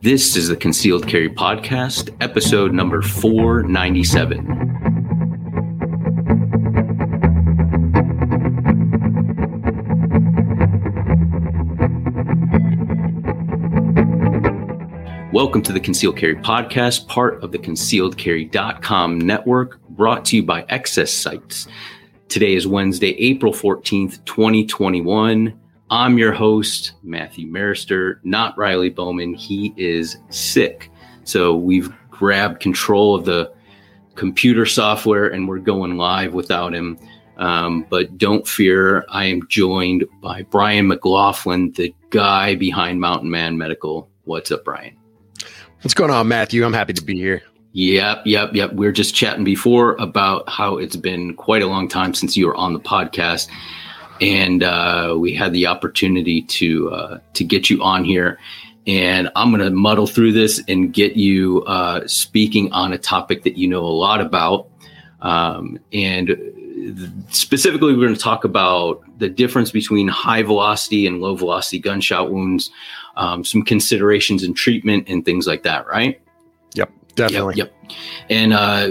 This is the Concealed Carry Podcast, episode number 497. Welcome to the Concealed Carry Podcast, part of the concealedcarry.com network, brought to you by XS Sights. Today is Wednesday, April 14th, 2021. I'm your host, Matthew Maruster, not Riley Bowman. He is sick. So we've grabbed control of the computer software and we're going live without him. Um, but don't fear, I am joined by Brian McLaughlin, the guy behind Mountain Man Medical. What's up, Brian? What's going on, Matthew? I'm happy to be here. Yep, yep, yep. We are just chatting before about how it's been quite a long time since you were on the podcast, and uh, we had the opportunity to uh, to get you on here. And I'm going to muddle through this and get you uh, speaking on a topic that you know a lot about. Um, and specifically, we're going to talk about the difference between high velocity and low velocity gunshot wounds, um, some considerations in treatment, and things like that, right? Definitely. Yep. yep. And uh,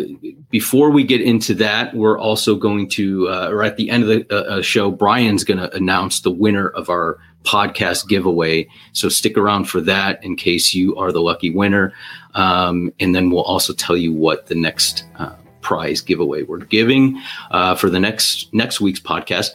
before we get into that, we're also going to, uh, or at the end of the uh, uh show, Brian's going to announce the winner of our podcast giveaway. So stick around for that in case you are the lucky winner. Um, and then we'll also tell you what the next uh, prize giveaway we're giving uh, for the next next week's podcast.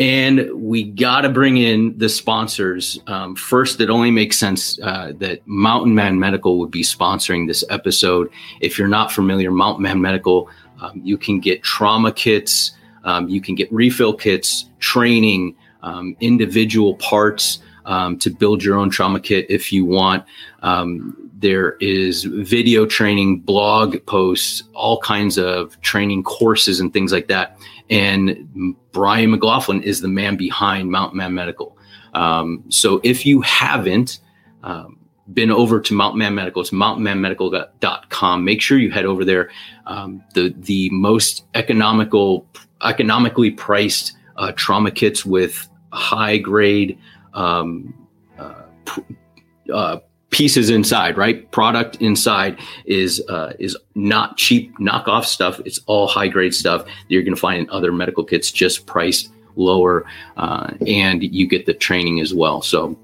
And we got to bring in the sponsors. Um, first, it only makes sense uh, that Mountain Man Medical would be sponsoring this episode. If you're not familiar, Mountain Man Medical, um, you can get trauma kits, um, you can get refill kits, training, um, individual parts um, to build your own trauma kit if you want. There is video training, blog posts, all kinds of training courses and things like that. And Brian McLaughlin is the man behind Mountain Man Medical. Um, so if you haven't um, been over to Mountain Man Medical, it's mountainmanmedical.com. Make sure you head over there. Um, the the most economical, economically priced uh, trauma kits with high grade um, uh, uh, pieces inside, right? Product inside is uh, is not cheap knockoff stuff. It's all high grade stuff that you're going to find in other medical kits, just priced lower, uh, and you get the training as well. So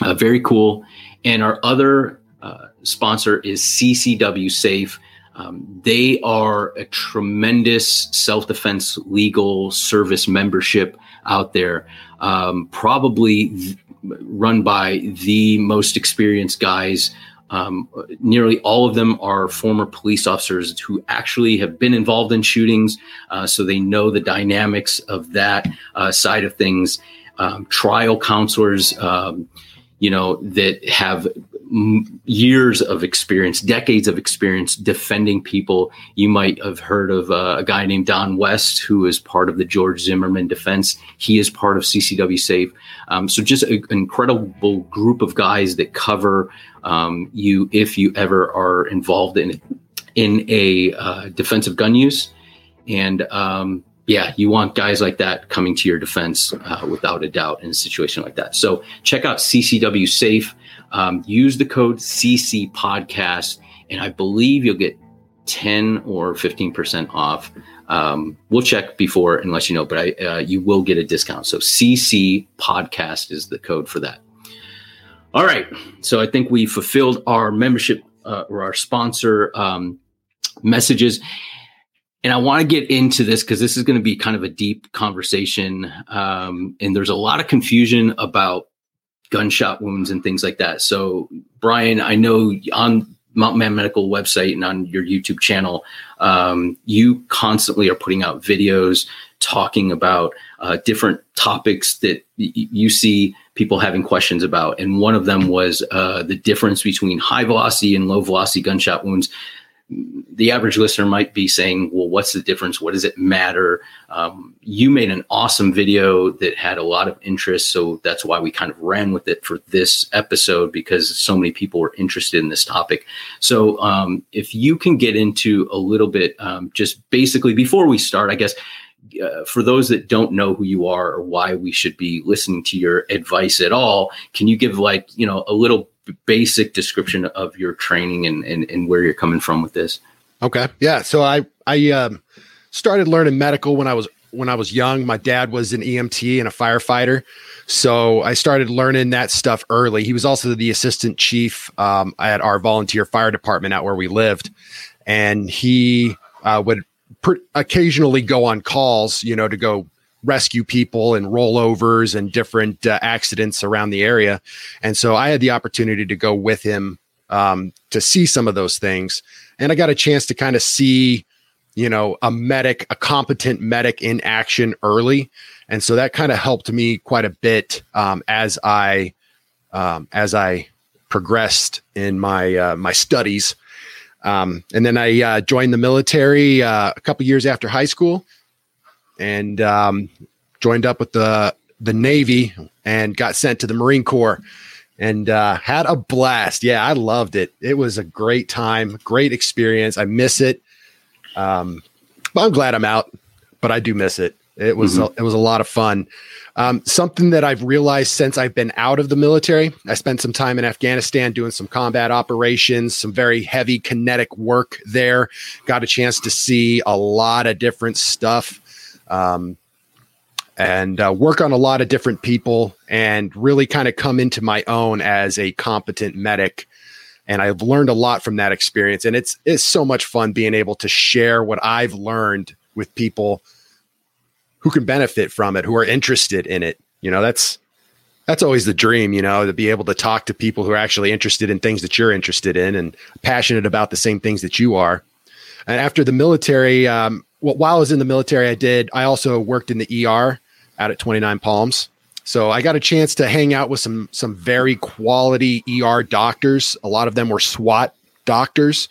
uh, very cool. And our other uh, sponsor is CCW Safe. Um, they are a tremendous self defense legal service membership out there. Um, probably run by the most experienced guys. Um, nearly all of them are former police officers who actually have been involved in shootings, uh, so they know the dynamics of that uh, side of things. Um, trial counselors, um, you know, that have years of experience, decades of experience defending people. You might have heard of uh, a guy named Don West, who is part of the George Zimmerman defense. He is part of CCW Safe. Um, so just an incredible group of guys that cover um, you if you ever are involved in in a uh, defensive gun use. And um, yeah, you want guys like that coming to your defense uh, without a doubt in a situation like that. So check out CCW Safe. Um, use the code CC Podcast, and I believe you'll get 10 or 15% off. Um, we'll check before and let you know, but I, uh, you will get a discount. So CC Podcast is the code for that. All right. So I think we fulfilled our membership uh, or our sponsor um, messages. And I want to get into this because this is going to be kind of a deep conversation. Um, and there's a lot of confusion about gunshot wounds and things like that. So, Brian, I know on Mount Man Medical website and on your YouTube channel, um, you constantly are putting out videos talking about uh, different topics that y- you see people having questions about. And one of them was uh, the difference between high velocity and low velocity gunshot wounds the average listener might be saying, well, what's the difference? What does it matter? Um, you made an awesome video that had a lot of interest. So that's why we kind of ran with it for this episode because so many people were interested in this topic. So um, if you can get into a little bit, um, just basically before we start, I guess. Uh, for those that don't know who you are or why we should be listening to your advice at all, can you give like you know a little basic description of your training and, and, and where you're coming from with this. Okay. Yeah. So I, I, um, started learning medical when I was, when I was young. My dad was an EMT and a firefighter. So I started learning that stuff early. He was also the assistant chief um, at our volunteer fire department out where we lived. And he uh, would occasionally go on calls, you know, to go rescue people and rollovers and different uh, accidents around the area. And so I had the opportunity to go with him um, to see some of those things. And I got a chance to kind of see, you know, a medic, a competent medic in action early. And so that kind of helped me quite a bit um, as I um, as I progressed in my uh, my studies. Um, and then I uh, joined the military uh, a couple years after high school and um, joined up with the the Navy and got sent to the Marine Corps and uh, had a blast. Yeah, I loved it. It was a great time, great experience. I miss it. Um, but I'm glad I'm out, but I do miss it. It was mm-hmm. a, it was a lot of fun. Um, something that I've realized since I've been out of the military, I spent some time in Afghanistan doing some combat operations, some very heavy kinetic work there. Got a chance to see a lot of different stuff um, and uh, work on a lot of different people and really kind of come into my own as a competent medic. And I've learned a lot from that experience. And it's it's so much fun being able to share what I've learned with people who can benefit from it who are interested in it. You know that's that's always the dream you know to be able to talk to people who are actually interested in things that you're interested in and passionate about the same things that you are. And after the military um, well, while I was in the military, I did. I also worked in the ER out at 29 Palms. So I got a chance to hang out with some some very quality ER doctors. A lot of them were SWAT doctors.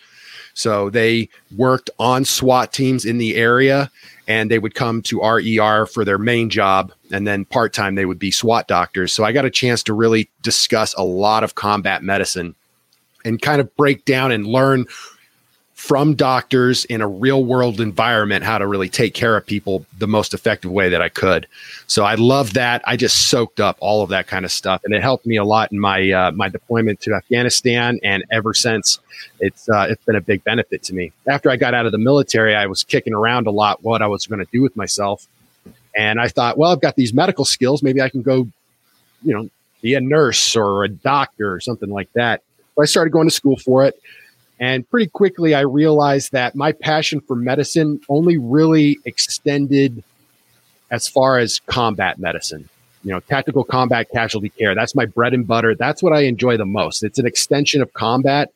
So they worked on SWAT teams in the area and they would come to our ER for their main job and then part-time they would be SWAT doctors. So I got a chance to really discuss a lot of combat medicine and kind of break down and learn from doctors in a real world environment how to really take care of people the most effective way that I could. So I love that. I just soaked up all of that kind of stuff, and it helped me a lot in my uh, my deployment to Afghanistan. And ever since, it's uh, it's been a big benefit to me. After I got out of the military, I was kicking around a lot what I was going to do with myself, and I thought, well, I've got these medical skills. Maybe I can go, you know, be a nurse or a doctor or something like that. So I started going to school for it and pretty quickly, I realized that my passion for medicine only really extended as far as combat medicine, you know, tactical combat casualty care. That's my bread and butter. That's what I enjoy the most. It's an extension of combat.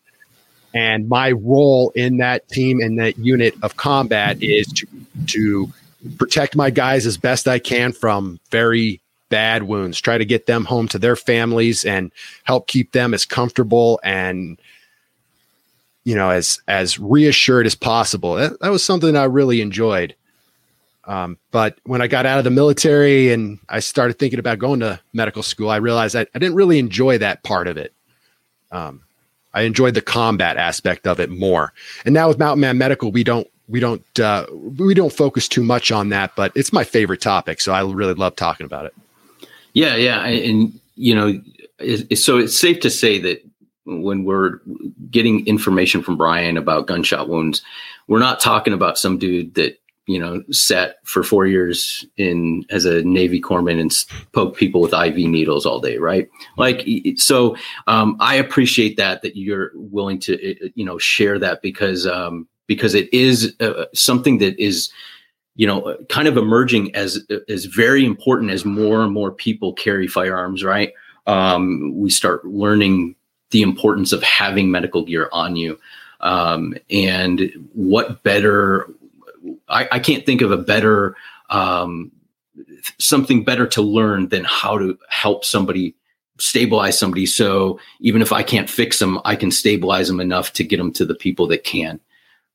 And my role in that team and that unit of combat is to, to protect my guys as best I can from very bad wounds, try to get them home to their families and help keep them as comfortable and you know, as as reassured as possible. That, that was something I really enjoyed. Um, but when I got out of the military and I started thinking about going to medical school, I realized I, I didn't really enjoy that part of it. Um, I enjoyed the combat aspect of it more. And now with Mountain Man Medical, we don't we don't uh, we don't focus too much on that, but it's my favorite topic, so I really love talking about it. Yeah, yeah, and you know, so it's safe to say that when we're getting information from Brian about gunshot wounds, we're not talking about some dude that you know sat for four years in as a Navy corpsman and poked people with IV needles all day, right? Like, so um, I appreciate that that you're willing to you know share that because um, because it is uh, something that is you know kind of emerging as as very important as more and more people carry firearms, right? Um, we start learning the importance of having medical gear on you. Um, and what better, I, I, can't think of a better, um, something better to learn than how to help somebody stabilize somebody. So even if I can't fix them, I can stabilize them enough to get them to the people that can.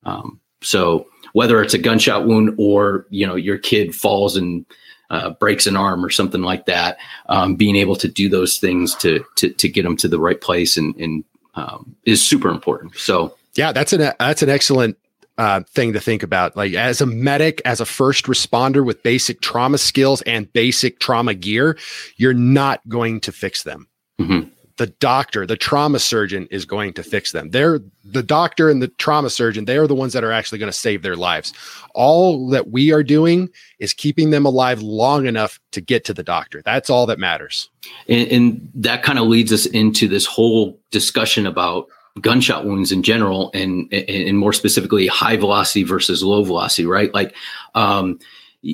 Um, so whether it's a gunshot wound or, you know, your kid falls and uh, breaks an arm or something like that, um, being able to do those things to to, to get them to the right place and, and um, is super important. So yeah, that's an that's an excellent uh, thing to think about. Like as a medic, as a first responder with basic trauma skills and basic trauma gear, you're not going to fix them. Mm-hmm. The doctor, the trauma surgeon is going to fix them. They're the doctor and the trauma surgeon, they are the ones that are actually going to save their lives. All that we are doing is keeping them alive long enough to get to the doctor. That's all that matters. And, and that kind of leads us into this whole discussion about gunshot wounds in general and, and more specifically high velocity versus low velocity, right? Like, um,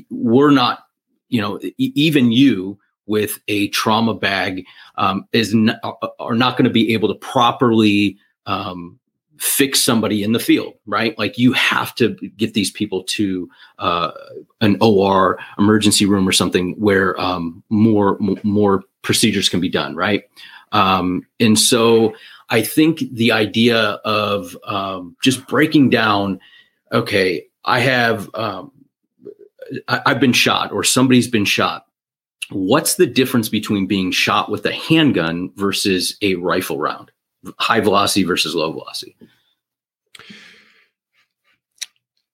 we're not, you know, even you, with a trauma bag um, is n- are not going to be able to properly um, fix somebody in the field, right? Like you have to get these people to uh, an OR emergency room or something where um, more m- more procedures can be done, right? Um, and so I think the idea of um, just breaking down, okay, I have um, I, I've been shot or somebody's been shot what's the difference between being shot with a handgun versus a rifle round? High velocity versus low velocity.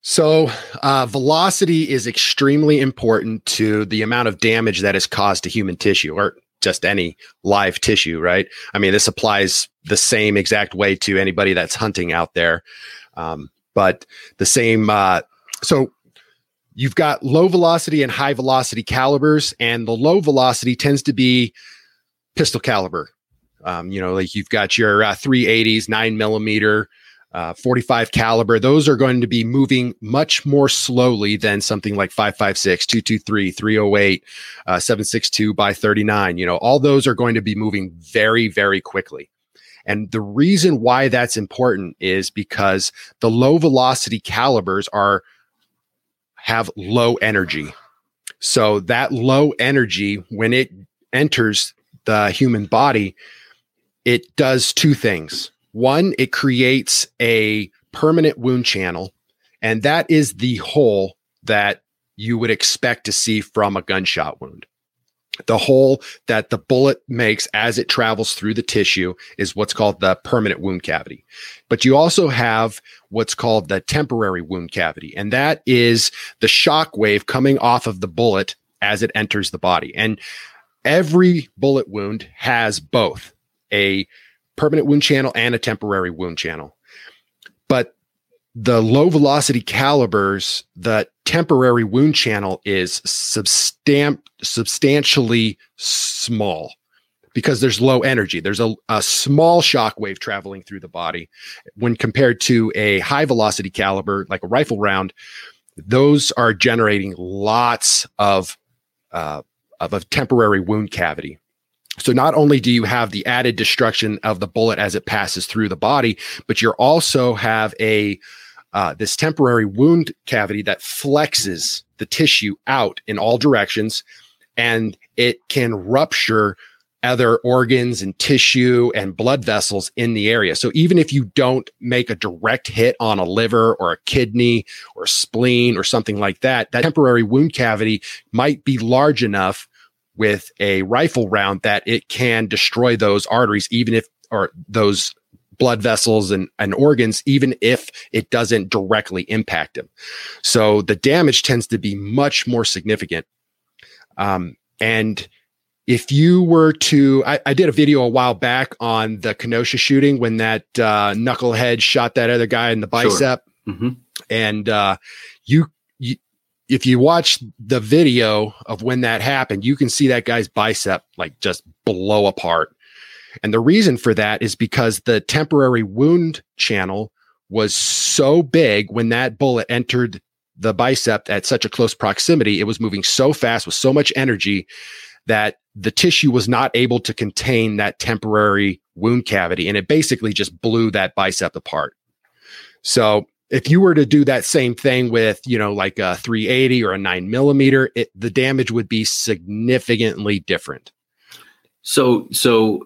So uh, velocity is extremely important to the amount of damage that is caused to human tissue or just any live tissue right? I mean this applies the same exact way to anybody that's hunting out there. Um, but the same uh, so you've got low velocity and high velocity calibers, and the low velocity tends to be pistol caliber. Um, you know, like you've got your uh, 380s, nine millimeter, uh, 45 caliber. Those are going to be moving much more slowly than something like 556, 223, 308, uh, 762 by 39. You know, all those are going to be moving very, very quickly. And the reason why that's important is because the low velocity calibers are have low energy. So that low energy, when it enters the human body, it does two things. One, it creates a permanent wound channel, and that is the hole that you would expect to see from a gunshot wound the hole that the bullet makes as it travels through the tissue is what's called the permanent wound cavity. But you also have what's called the temporary wound cavity, and that is the shock wave coming off of the bullet as it enters the body. And every bullet wound has both a permanent wound channel and a temporary wound channel. But the low velocity calibers, the temporary wound channel is substan- substantially small because there's low energy. There's a, a small shock wave traveling through the body when compared to a high velocity caliber like a rifle round. Those are generating lots of uh, of a temporary wound cavity. So not only do you have the added destruction of the bullet as it passes through the body, but you also have a uh, this temporary wound cavity that flexes the tissue out in all directions and it can rupture other organs and tissue and blood vessels in the area. So even if you don't make a direct hit on a liver or a kidney or a spleen or something like that, that temporary wound cavity might be large enough with a rifle round that it can destroy those arteries, even if, or those blood vessels and, and organs, even if it doesn't directly impact them. So the damage tends to be much more significant. Um, and if you were to, I, I, did a video a while back on the Kenosha shooting when that uh, knucklehead shot that other guy in the bicep. Sure. Mm-hmm. And uh, you, you, if you watch the video of when that happened, you can see that guy's bicep like just blow apart. And the reason for that is because the temporary wound channel was so big when that bullet entered the bicep at such a close proximity. It was moving so fast with so much energy that the tissue was not able to contain that temporary wound cavity. And it basically just blew that bicep apart. So if you were to do that same thing with, you know, like a 380 or a nine millimeter, it, the damage would be significantly different. So, so,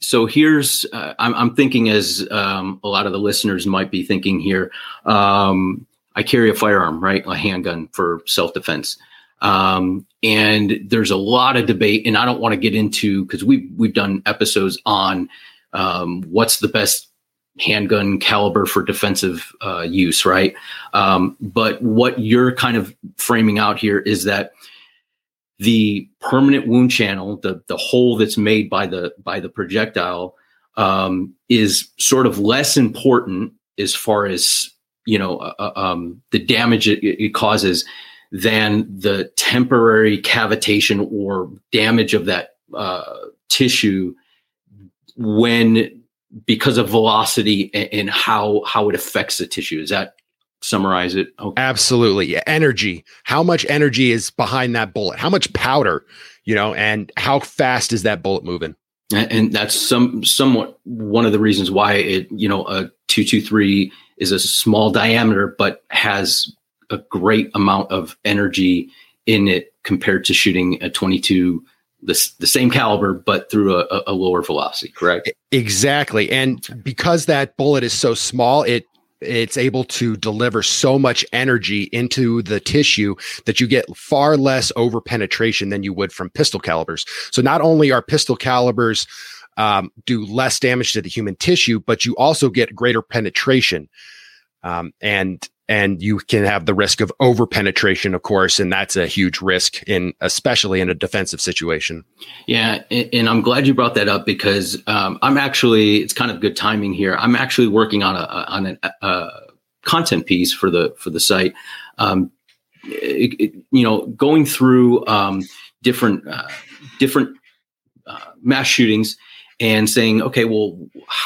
so here's uh, I'm, I'm, thinking as um, a lot of the listeners might be thinking here. Um, I carry a firearm, right, a handgun for self defense, um, and there's a lot of debate, and I don't want to get into because we've we've done episodes on um, what's the best handgun caliber for defensive uh, use, right? Um, but what you're kind of framing out here is that the permanent wound channel, the the hole that's made by the by the projectile, um, is sort of less important as far as you know uh, uh um, the damage it, it, causes than the temporary cavitation or damage of that uh, tissue when because of velocity and, and, how how it affects the tissue. Is that summarize it? Okay. Absolutely. Energy. How much energy is behind that bullet? How much powder, you know, and how fast is that bullet moving? And, and that's some somewhat one of the reasons why it, you know, a 223 is a small diameter but has a great amount of energy in it compared to shooting a 22 the, the same caliber but through a, a lower velocity correct exactly and because that bullet is so small it it's able to deliver so much energy into the tissue that you get far less over penetration than you would from pistol calibers. So not only are pistol calibers um, do less damage to the human tissue, but you also get greater penetration. Um, and and you can have the risk of over penetration, of course, and that's a huge risk in especially in a defensive situation. Yeah, and, and I'm glad you brought that up because um, I'm actually it's kind of good timing here. I'm actually working on a on a, content piece for the for the site. Um, it, it, you know, going through um, different uh, different uh, mass shootings and saying, okay, well,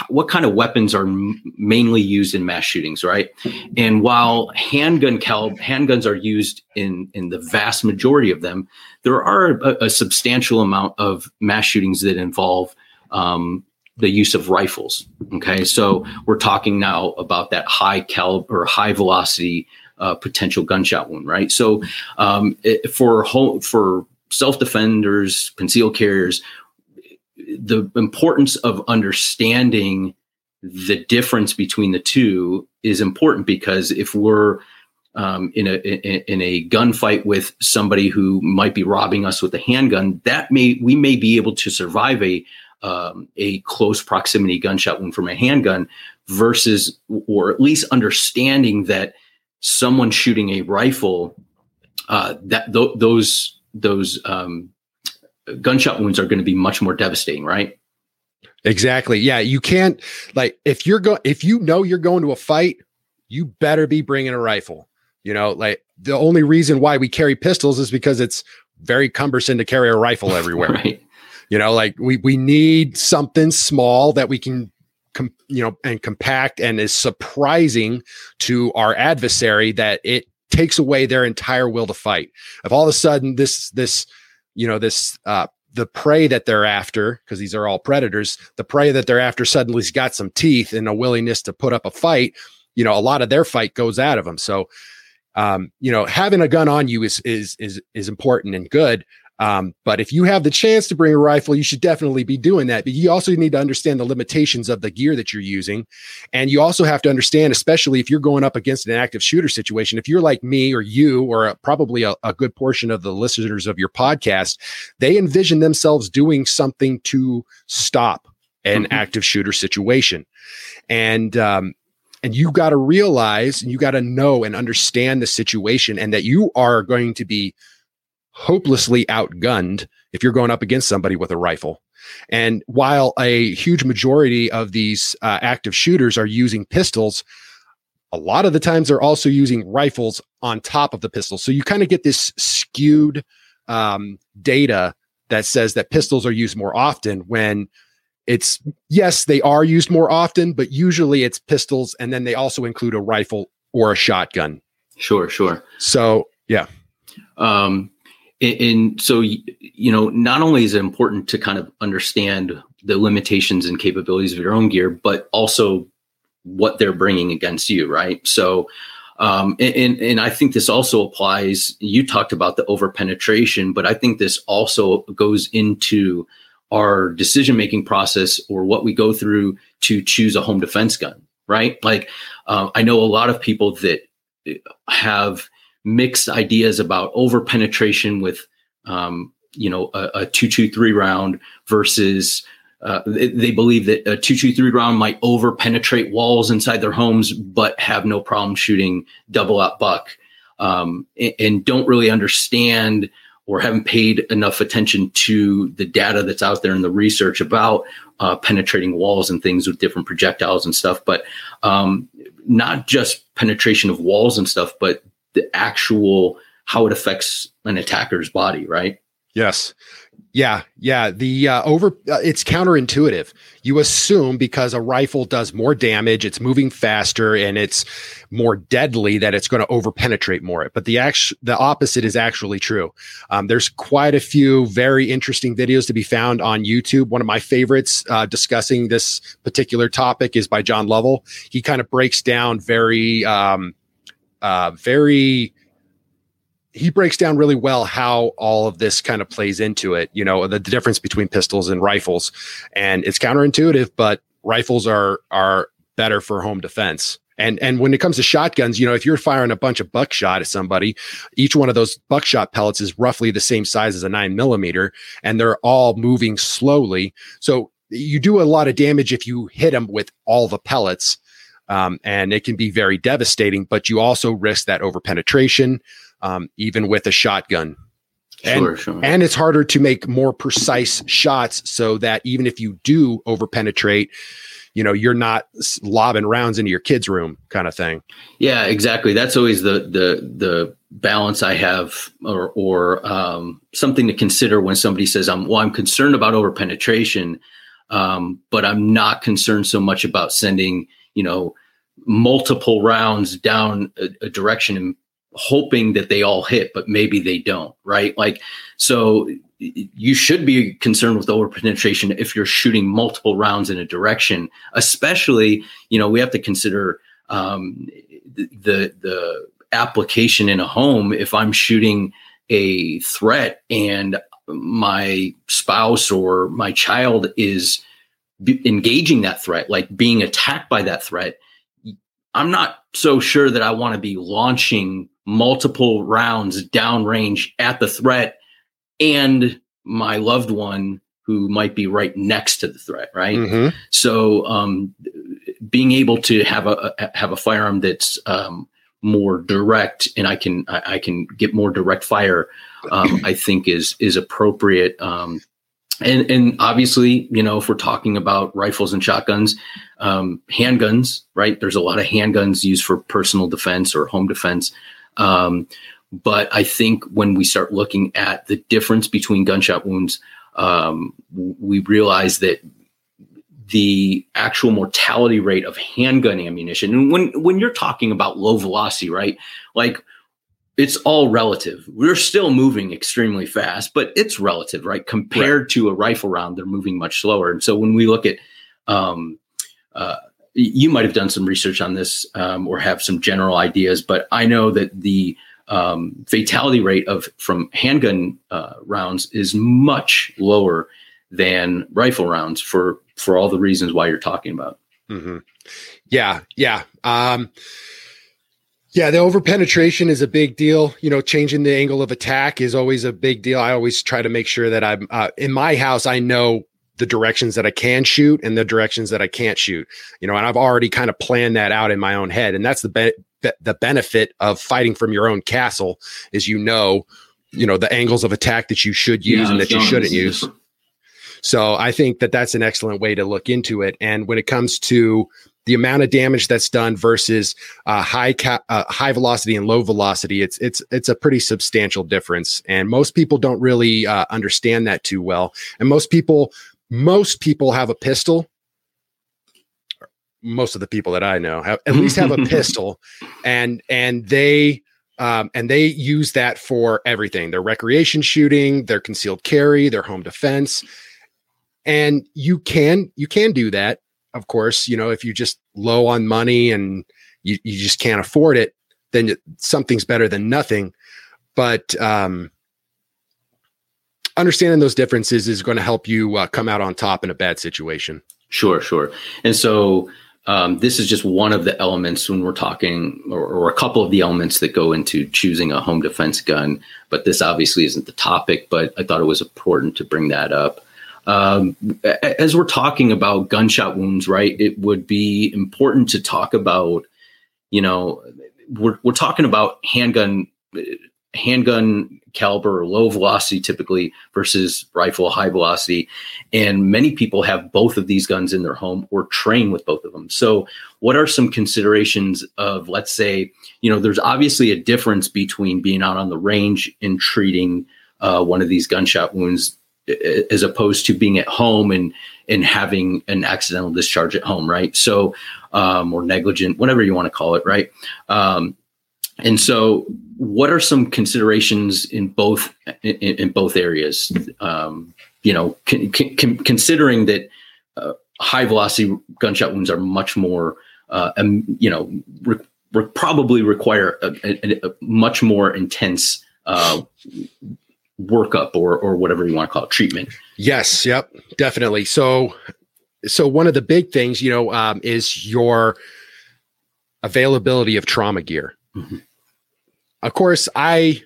what kind of weapons are m- mainly used in mass shootings, right? And while handgun cal- handguns are used in in the vast majority of them, there are a, a substantial amount of mass shootings that involve um, the use of rifles. Okay, so we're talking now about that high caliber, high velocity uh, potential gunshot wound, right? So um, it, for for self defenders, concealed carriers, the importance of understanding the difference between the two is important because if we're um, in a in a gunfight with somebody who might be robbing us with a handgun, that may we may be able to survive a um, a close proximity gunshot wound from a handgun versus, or at least understanding that someone shooting a rifle, uh, that th- those those um, gunshot wounds are going to be much more devastating, right? Exactly. Yeah, you can't like if you're going if you know you're going to a fight, you better be bringing a rifle. You know, like the only reason why we carry pistols is because it's very cumbersome to carry a rifle everywhere. right. You know, like we we need something small that we can com- you know and compact and is surprising to our adversary that it takes away their entire will to fight. If all of a sudden this this you know this uh the prey that they're after because these are all predators the prey that they're after suddenly's got some teeth and a willingness to put up a fight you know a lot of their fight goes out of them so um you know having a gun on you is is is is important and good um, but if you have the chance to bring a rifle, you should definitely be doing that. But you also need to understand the limitations of the gear that you're using. And you also have to understand, especially if you're going up against an active shooter situation, if you're like me or you, or a, probably a, a good portion of the listeners of your podcast, they envision themselves doing something to stop an mm-hmm. active shooter situation. And, um, and you got to realize and you got to know and understand the situation and that you are going to be hopelessly outgunned if you're going up against somebody with a rifle. And while a huge majority of these uh, active shooters are using pistols, a lot of the times they're also using rifles on top of the pistol. So you kind of get this skewed um, data that says that pistols are used more often when it's yes, they are used more often, but usually it's pistols and then they also include a rifle or a shotgun. Sure, sure. So, yeah. Um, and so you know not only is it important to kind of understand the limitations and capabilities of your own gear but also what they're bringing against you right? So um, and and i think this also applies you talked about the over penetration but i think this also goes into our decision making process or what we go through to choose a home defense gun right? Like uh, i know a lot of people that have mixed ideas about over penetration with um, you know a, a 223 round versus uh, they, they, believe that a 223 round might over penetrate walls inside their homes but have no problem shooting double aught buck um, and, and, don't really understand or haven't paid enough attention to the data that's out there in the research about uh, penetrating walls and things with different projectiles and stuff. But um, not just penetration of walls and stuff, but the actual how it affects an attacker's body, right? Yes. Yeah, yeah. The uh, over uh, it's counterintuitive. You assume because a rifle does more damage, it's moving faster, and it's more deadly that it's going to overpenetrate more. But the act- the opposite is actually true. Um, there's quite a few very interesting videos to be found on YouTube. One of my favorites uh, discussing this particular topic is by John Lovell. He kind of breaks down very, um, uh, very he breaks down really well how all of this kind of plays into it. You know, the, the difference between pistols and rifles, and it's counterintuitive, but rifles are are better for home defense. And and when it comes to shotguns, you know, if you're firing a bunch of buckshot at somebody, each one of those buckshot pellets is roughly the same size as a nine millimeter, and they're all moving slowly. So you do a lot of damage if you hit them with all the pellets, um, and it can be very devastating. But you also risk that over penetration um, even with a shotgun. And, sure, sure. and it's harder to make more precise shots so that even if you do over penetrate, you know, you're not lobbing rounds into your kid's room kind of thing. Yeah, exactly. That's always the the the balance I have or or um, something to consider when somebody says I'm well, I'm concerned about over penetration, um, but I'm not concerned so much about sending, you know, multiple rounds down a, a direction and hoping that they all hit, but maybe they don't, right? Like, so you should be concerned with over penetration if you're shooting multiple rounds in a direction, especially, you know, we have to consider um, the, the application in a home. If I'm shooting a threat and my spouse or my child is engaging that threat, like being attacked by that threat, I'm not so sure that I want to be launching multiple rounds downrange at the threat and my loved one who might be right next to the threat right mm-hmm. so um, being able to have a, a have a firearm that's um, more direct and i can I, I, can get more direct fire um, i think is is appropriate um, and and obviously you know if we're talking about rifles and shotguns um, handguns right? There's a lot of handguns used for personal defense or home defense. Um, but I think when we start looking at the difference between gunshot wounds, um, we realize that the actual mortality rate of handgun ammunition, and when when you're talking about low velocity, right, like it's all relative. We're still moving extremely fast, but it's relative, right? Compared right. to a rifle round, they're moving much slower. And so when we look at um, uh, you might have done some research on this um, or have some general ideas, but I know that the um, fatality rate of from handgun uh, rounds is much lower than rifle rounds for for all the reasons why you're talking about. Mm-hmm. Yeah, yeah, um, yeah. The over penetration is a big deal. You know, changing the angle of attack is always a big deal. I always try to make sure that I'm uh, in my house. I know the directions that I can shoot and the directions that I can't shoot. You know, and I've already kind of planned that out in my own head, and that's the be- the benefit of fighting from your own castle is you know, you know the angles of attack that you should use yeah, and that you shouldn't use. So I think that that's an excellent way to look into it. And when it comes to the amount of damage that's done versus uh, high ca- uh, high velocity and low velocity, it's it's it's a pretty substantial difference. And most people don't really uh, understand that too well. And most people most people have a pistol. Most of the people that I know have at least have a pistol. And and they um, and they use that for everything. Their recreation shooting their concealed carry their home defense. And you can you can do that of course you know if you're just low on money and you, you just can't afford it then something's better than nothing but um understanding those differences is going to help you uh, come out on top in a bad situation. Sure, sure. And so um, this is just one of the elements when we're talking, or, or, a couple of the elements that go into choosing a home defense gun. But this obviously isn't the topic, but I thought it was important to bring that up. Um, as we're talking about gunshot wounds, right, it would be important to talk about, you know, we're, we're talking about handgun handgun caliber low velocity typically versus rifle high velocity. And many people have both of these guns in their home or train with both of them. So what are some considerations of let's say you know there's obviously a difference between being out on the range and treating uh, one of these gunshot wounds as opposed to being at home and and having an accidental discharge at home right? So um, or negligent whatever you want to call it right? Um, and so what are some considerations in both in, in both areas? Um, you know con, con, considering that uh, high velocity gunshot wounds are much more uh, um, you know re- re- probably require a, a, a, much more intense uh, workup or or whatever you want to call it treatment yes yep definitely so so one of the big things you know um, is your availability of trauma gear mm-hmm of course, I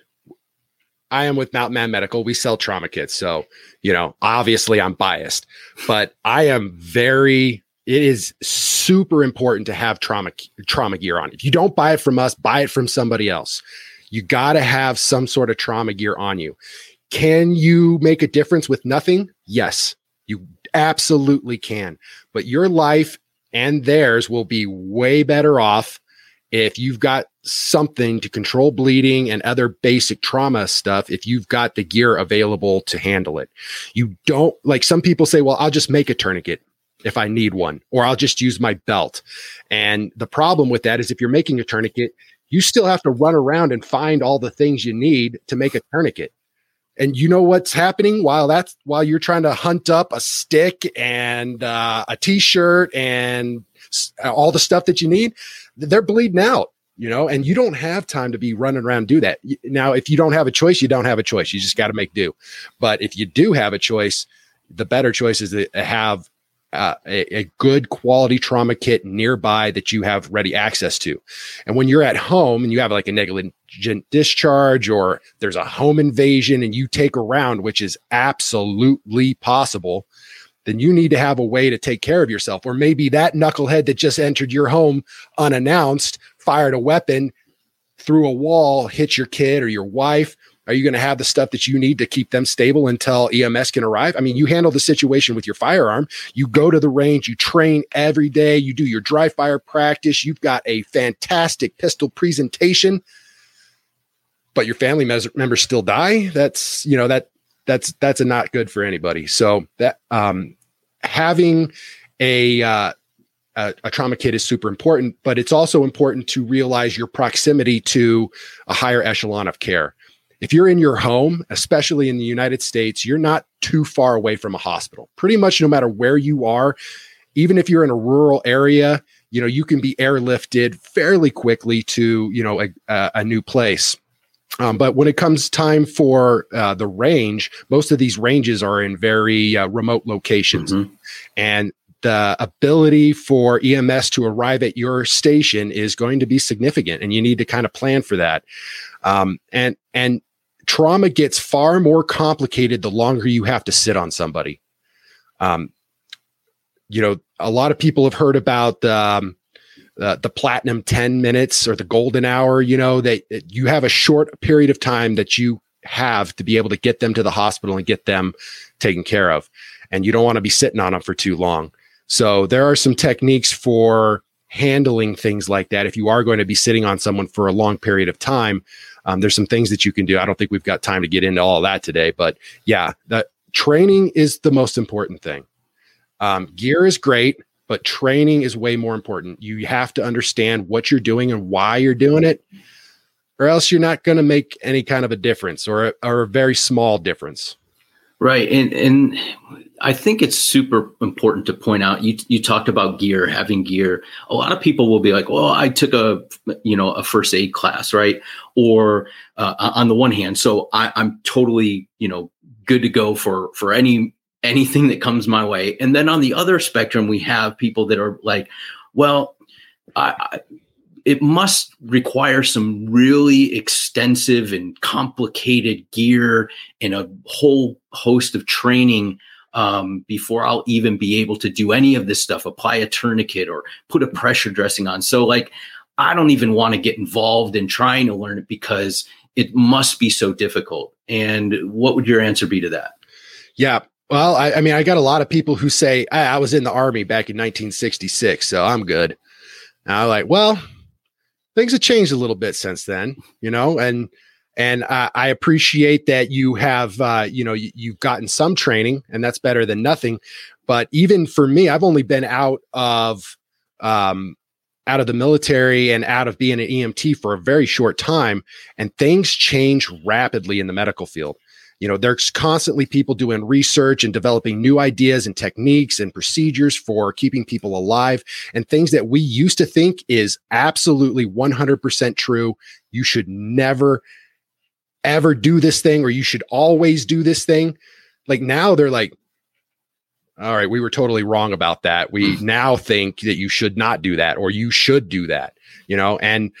I am with Mountain Man Medical. We sell trauma kits. So, you know, obviously I'm biased, but I am very it is super important to have trauma trauma gear on. If you don't buy it from us, buy it from somebody else. You got to have some sort of trauma gear on you. Can you make a difference with nothing? Yes, you absolutely can. But your life and theirs will be way better off if you've got something to control bleeding and other basic trauma stuff, if you've got the gear available to handle it, you don't like some people say, well, I'll just make a tourniquet if I need one, or I'll just use my belt. And the problem with that is if you're making a tourniquet, you still have to run around and find all the things you need to make a tourniquet. And you know what's happening while that's while you're trying to hunt up a stick and uh, a t-shirt and all the stuff that you need they're bleeding out you know and you don't have time to be running around do that. Now if you don't have a choice you don't have a choice. You just got to make do. But if you do have a choice the better choice is to have uh, a, a, good quality trauma kit nearby that you have ready access to. And when you're at home and you have like a negligent discharge or there's a home invasion and you take around, which is absolutely possible, then you need to have a way to take care of yourself. Or maybe that knucklehead that just entered your home unannounced fired a weapon through a wall, hit your kid or your wife. Are you going to have the stuff that you need to keep them stable until EMS can arrive? I mean, you handle the situation with your firearm. You go to the range, you train every day, you do your dry fire practice. You've got a fantastic pistol presentation, but your family members still die. That's, you know, that that's that's a not good for anybody. So that um, having a, uh, a a trauma kit is super important, but it's also important to realize your proximity to a higher echelon of care. If you're in your home, especially in the United States, you're not too far away from a hospital. Pretty much no matter where you are, even if you're in a rural area, you know, you can be airlifted fairly quickly to, you know, a, a new place. Um, but when it comes time for uh, the range, most of these ranges are in very uh, remote locations. Mm-hmm. And the ability for EMS to arrive at your station is going to be significant, and you need to kind of plan for that. Um, and and trauma gets far more complicated the longer you have to sit on somebody. Um, you know, a lot of people have heard about the um, the platinum 10 minutes or the golden hour, you know, that, that you have a short period of time that you have to be able to get them to the hospital and get them taken care of. And you don't want to be sitting on them for too long. So there are some techniques for handling things like that. If you are going to be sitting on someone for a long period of time, um, there's some things that you can do. I don't think we've got time to get into all that today, but yeah, that training is the most important thing. Um, gear is great but training is way more important. You have to understand what you're doing and why you're doing it, or else you're not going to make any kind of a difference or or a very small difference. Right, and and I think it's super important to point out. You you talked about gear, having gear. A lot of people will be like, "Well, I took a you know a first aid class, right?" Or uh, on the one hand, so I, I'm totally you know good to go for for any anything that comes my way. And then on the other spectrum, we have people that are like, well, I, I, it must require some really extensive and complicated gear and a whole host of training um, before I'll even be able to do any of this stuff, apply a tourniquet or put a pressure dressing on. So, like, I don't even want to get involved in trying to learn it because it must be so difficult. And what would your answer be to that? Yeah. Well, I, I mean, I got a lot of people who say, I, I was in the army back in 1966, so I'm good. And I'm like, well, things have changed a little bit since then, you know, and and uh, I appreciate that you have, uh, you know, you, you've gotten some training, and that's better than nothing. But even for me, I've only been out of um, out of the military and out of being an EMT for a very short time, and things change rapidly in the medical field. You know, there's constantly people doing research and developing new ideas and techniques and procedures for keeping people alive and things that we used to think is absolutely 100% true. You should never, ever do this thing, or you should always do this thing. Like now they're like, all right, we were totally wrong about that. We hmm. now think that you should not do that or you should do that, you know, and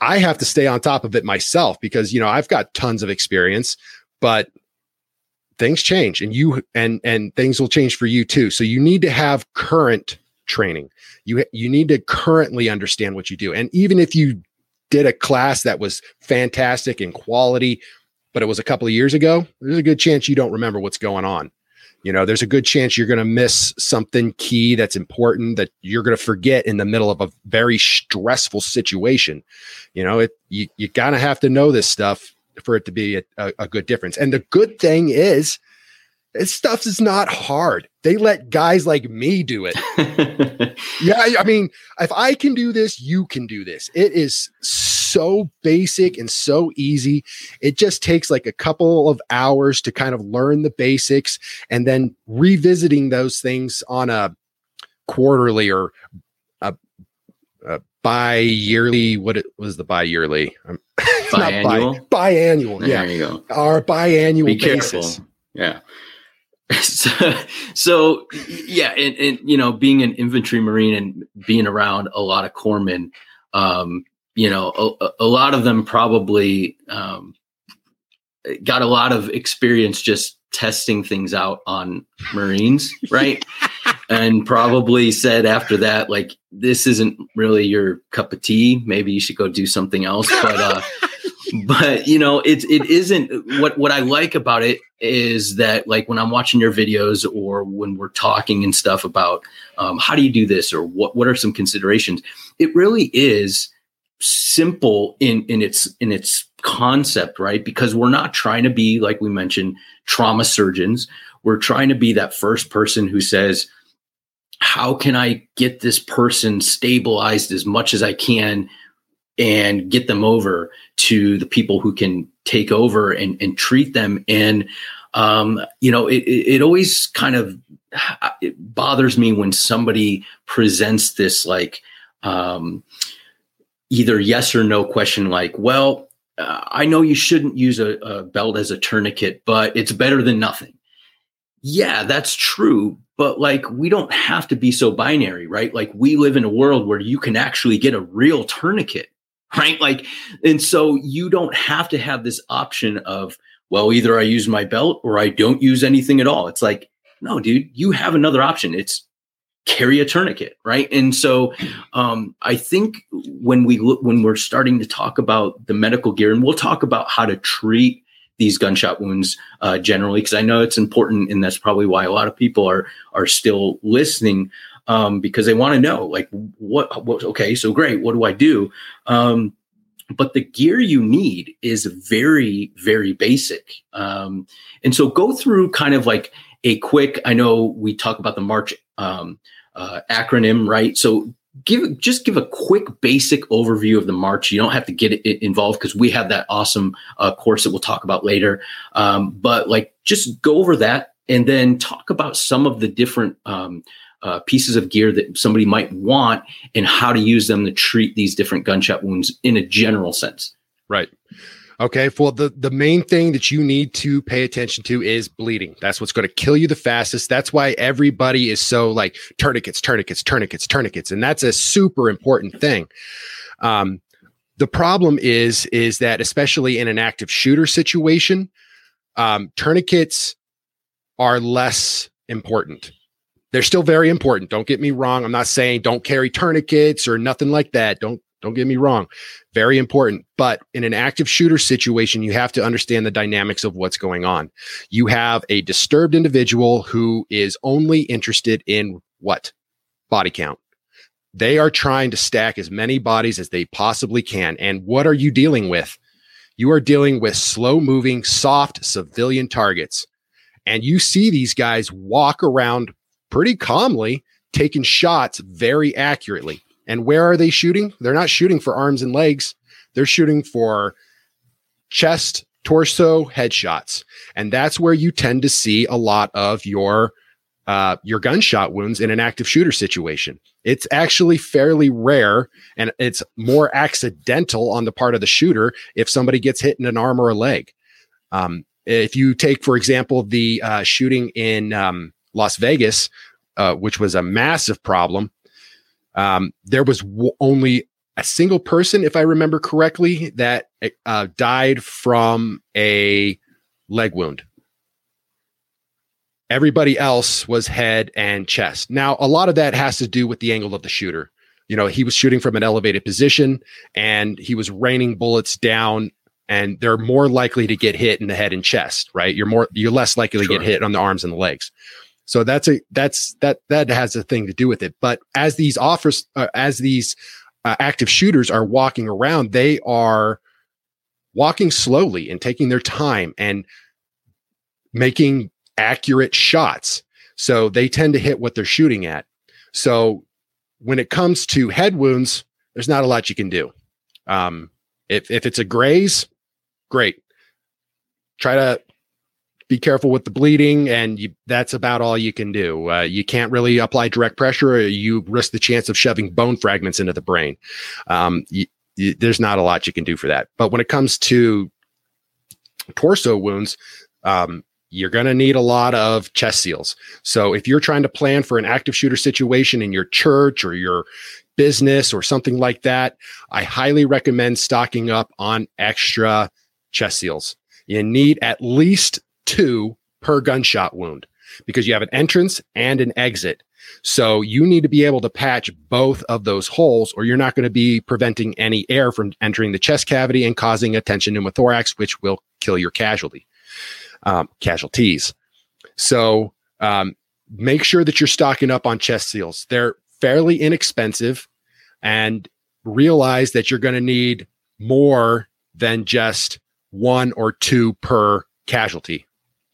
I have to stay on top of it myself because, you know, I've got tons of experience, but things change and you and and things will change for you too. So you need to have current training. You you need to currently understand what you do. And even if you did a class that was fantastic in quality, but it was a couple of years ago, there's a good chance you don't remember what's going on. You know there's a good chance you're going to miss something key that's important that you're going to forget in the middle of a very stressful situation. You know it you, you gotta have to know this stuff for it to be a, a, a good difference. And the good thing is this stuff is not hard. They let guys like me do it. yeah, I mean, if I can do this, you can do this. It is so basic and so easy. It just takes like a couple of hours to kind of learn the basics and then revisiting those things on a quarterly or a, a bi-yearly what it was the bi-yearly biannual bi, biannual there yeah you go our biannual Be basis. careful yeah so, so yeah, and, and, you know, being an infantry marine and being around a lot of corpsmen, um, you know, a, a, lot of them probably um, got a lot of experience just testing things out on Marines, right? and probably said after that, like, this isn't really your cup of tea. Maybe you should go do something else. But uh, but you know it it isn't what what I like about it is that like when I'm watching your videos or when we're talking and stuff about um, how do you do this or what what are some considerations it really is simple in in its in its concept right? Because we're not trying to be like we mentioned trauma surgeons. We're trying to be that first person who says how can I get this person stabilized as much as I can and get them over to the people who can take over and, and treat them. And, um, you know, it, it, always kind of it bothers me when somebody presents this like um, either yes or no question, like, well, uh, I know you shouldn't use a, a belt as a tourniquet, but it's better than nothing. Yeah, that's true. But like, we don't have to be so binary, right? Like, we live in a world where you can actually get a real tourniquet right? Like, and so you don't have to have this option of, well, either I use my belt or I don't use anything at all. It's like, no, dude, you have another option. It's carry a tourniquet, right? And so, um, I think when we look, when we're starting to talk about the medical gear, and we'll talk about how to treat these gunshot wounds uh, generally, because I know it's important, and that's probably why a lot of people are are still listening um, because they want to know like what, what okay so great what do i do? Um, but the gear you need is very very basic. Um, and so go through kind of like a quick i know we talk about the march um, uh, acronym right? So give just give a quick basic overview of the march. You don't have to get it involved because we have that awesome uh, course that we'll talk about later. Um, but like just go over that and then talk about some of the different um, uh, pieces of gear that somebody might want and how to use them to treat these different gunshot wounds in a general sense. Right. Okay. Well, the, the main thing that you need to pay attention to is bleeding. That's what's going to kill you the fastest. That's why everybody is so like tourniquets, tourniquets, tourniquets, tourniquets. And that's a super important thing. Um, the problem is, is that especially in an active shooter situation, um, tourniquets are less important they're still very important. Don't get me wrong. I'm not saying don't carry tourniquets or nothing like that. Don't Don't get me wrong. Very important. But in an active shooter situation, you have to understand the dynamics of what's going on. You have a disturbed individual who is only interested in what? Body count. They are trying to stack as many bodies as they possibly can. And what are you dealing with? You are dealing with slow moving, soft civilian targets. And you see these guys walk around pretty calmly, taking shots very accurately. And where are they shooting? They're not shooting for arms and legs. They're shooting for chest, torso, headshots. And that's where you tend to see a lot of your uh, your gunshot wounds in an active shooter situation. It's actually fairly rare and it's more accidental on the part of the shooter if somebody gets hit in an arm or a leg. Um, if you take, for example, the uh, shooting in um, Las Vegas, uh, which was a massive problem, um, there was w- only a single person, if I remember correctly, that uh, died from a leg wound. Everybody else was head and chest. Now, a lot of that has to do with the angle of the shooter. You know, he was shooting from an elevated position and he was raining bullets down and they're more likely to get hit in the head and chest, right? You're more you're less likely sure. to get hit on the arms and the legs. So that's a that's that that has a thing to do with it. But as these offers, uh, as these uh, active shooters are walking around, they are walking slowly and taking their time and making accurate shots. So they tend to hit what they're shooting at. So when it comes to head wounds, there's not a lot you can do. Um, if if it's a graze, great. Try to be careful with the bleeding, and you, that's about all you can do. Uh, you can't really apply direct pressure, you risk the chance of shoving bone fragments into the brain. Um, you, you, there's not a lot you can do for that. But when it comes to torso wounds, um, you're going to need a lot of chest seals. So if you're trying to plan for an active shooter situation in your church or your business or something like that, I highly recommend stocking up on extra chest seals. You need at least two per gunshot wound because you have an entrance and an exit. So you need to be able to patch both of those holes, or you're not going to be preventing any air from entering the chest cavity and causing a tension pneumothorax, which will kill your casualty um, casualties. So um, make sure that you're stocking up on chest seals. They're fairly inexpensive, and realize that you're going to need more than just one or two per casualty.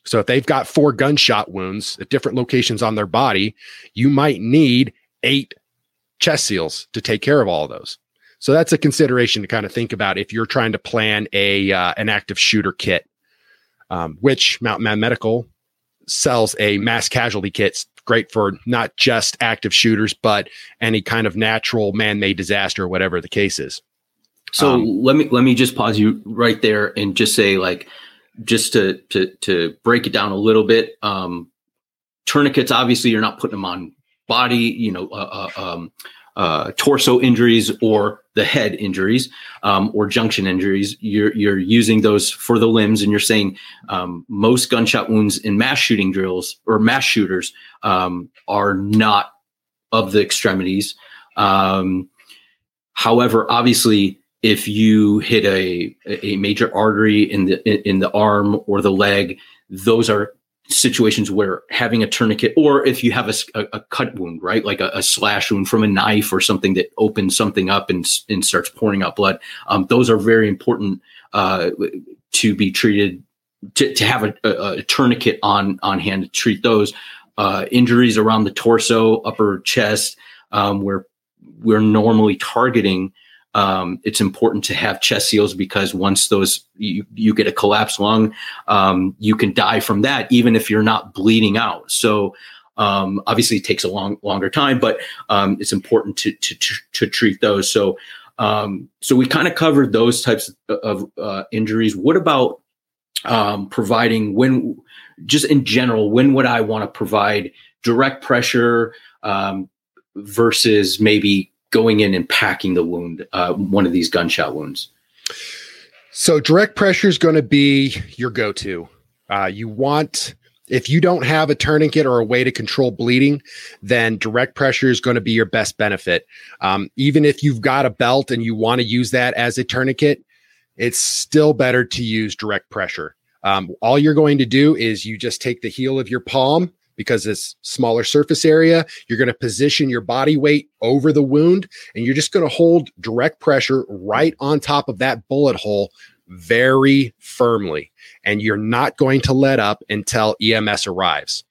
So if they've got four gunshot wounds at different locations on their body, you might need eight chest seals to take care of all of those. So that's a consideration to kind of think about if you're trying to plan a uh, an active shooter kit, um, which Mountain Man Medical sells a mass casualty kit. Great for not just active shooters, but any kind of natural man-made disaster, whatever the case is. So um, let me let me just pause you right there and just say like just to to to break it down a little bit, um, tourniquets obviously you're not putting them on body, you know, uh, uh, um, uh, torso injuries or the head injuries um, or junction injuries. You're you're using those for the limbs, and you're saying um, most gunshot wounds in mass shooting drills or mass shooters um, are not of the extremities. Um, however, obviously, if you hit a a major artery in the in the arm or the leg, those are situations where having a tourniquet, or if you have a, a, a cut wound, right, like a, a, slash wound from a knife or something that opens something up and and starts pouring out blood, um, those are very important uh, to be treated. To, to have a, a, tourniquet on on hand to treat those uh, injuries around the torso, upper chest, um, where we're normally targeting um, it's important to have chest seals because once those you, you get a collapsed lung, um, you can die from that even if you're not bleeding out. So um, obviously, it takes a long longer time, but um, it's important to, to, to treat those. So um, so we kind of covered those types of uh, injuries. What about um, providing when just in general when would I want to provide direct pressure versus maybe going in and packing the wound, uh, one of these gunshot wounds? So direct pressure is going to be your go-to. Uh, you want if you don't have a tourniquet or a way to control bleeding, then direct pressure is going to be your best benefit. Um, even if you've got a belt and you want to use that as a tourniquet, it's still better to use direct pressure. Um, all you're going to do is you just take the heel of your palm because it's smaller surface area. You're going to position your body weight over the wound and you're just going to hold direct pressure right on top of that bullet hole very firmly. And you're not going to let up until EMS arrives.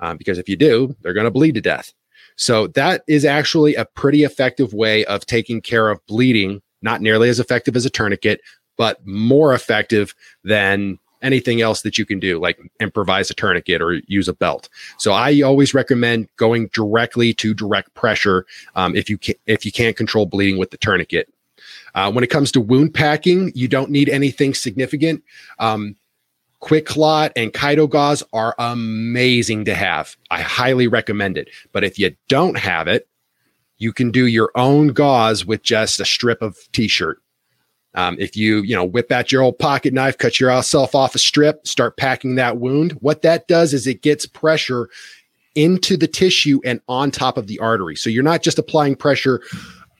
Um, because if you do, they're going to bleed to death. So that is actually a pretty effective way of taking care of bleeding, not nearly as effective as a tourniquet, but more effective than anything else that you can do, like improvise a tourniquet or use a belt. So I always recommend going directly to direct pressure um, if you can, if you can't control bleeding with the tourniquet. Uh, when it comes to wound packing, you don't need anything significant. Um, QuikClot and Chito gauze are amazing to have. I highly recommend it. But if you don't have it, you can do your own gauze with just a strip of t-shirt. Um, if you, you know, whip out your old pocket knife, cut yourself off a strip, start packing that wound, what that does is it gets pressure into the tissue and on top of the artery. So you're not just applying pressure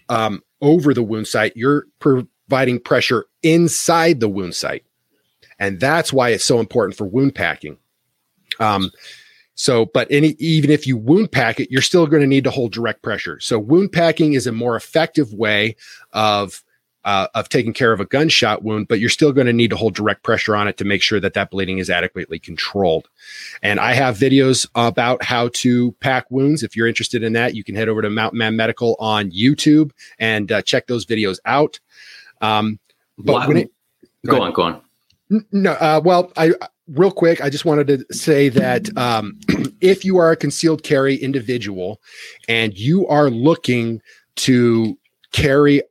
um, over the wound site, you're providing pressure inside the wound site. And that's why it's so important for wound packing. Um, so, but any, even if you wound pack it, you're still going to need to hold direct pressure. So, wound packing is a more effective way of uh, of taking care of a gunshot wound, but you're still going to need to hold direct pressure on it to make sure that that bleeding is adequately controlled. And I have videos about how to pack wounds. If you're interested in that, you can head over to Mountain Man Medical on YouTube and uh, check those videos out. Um, but it, go, go on, go on. No, uh, well, I real quick, I just wanted to say that um, if you are a concealed carry individual and you are looking to carry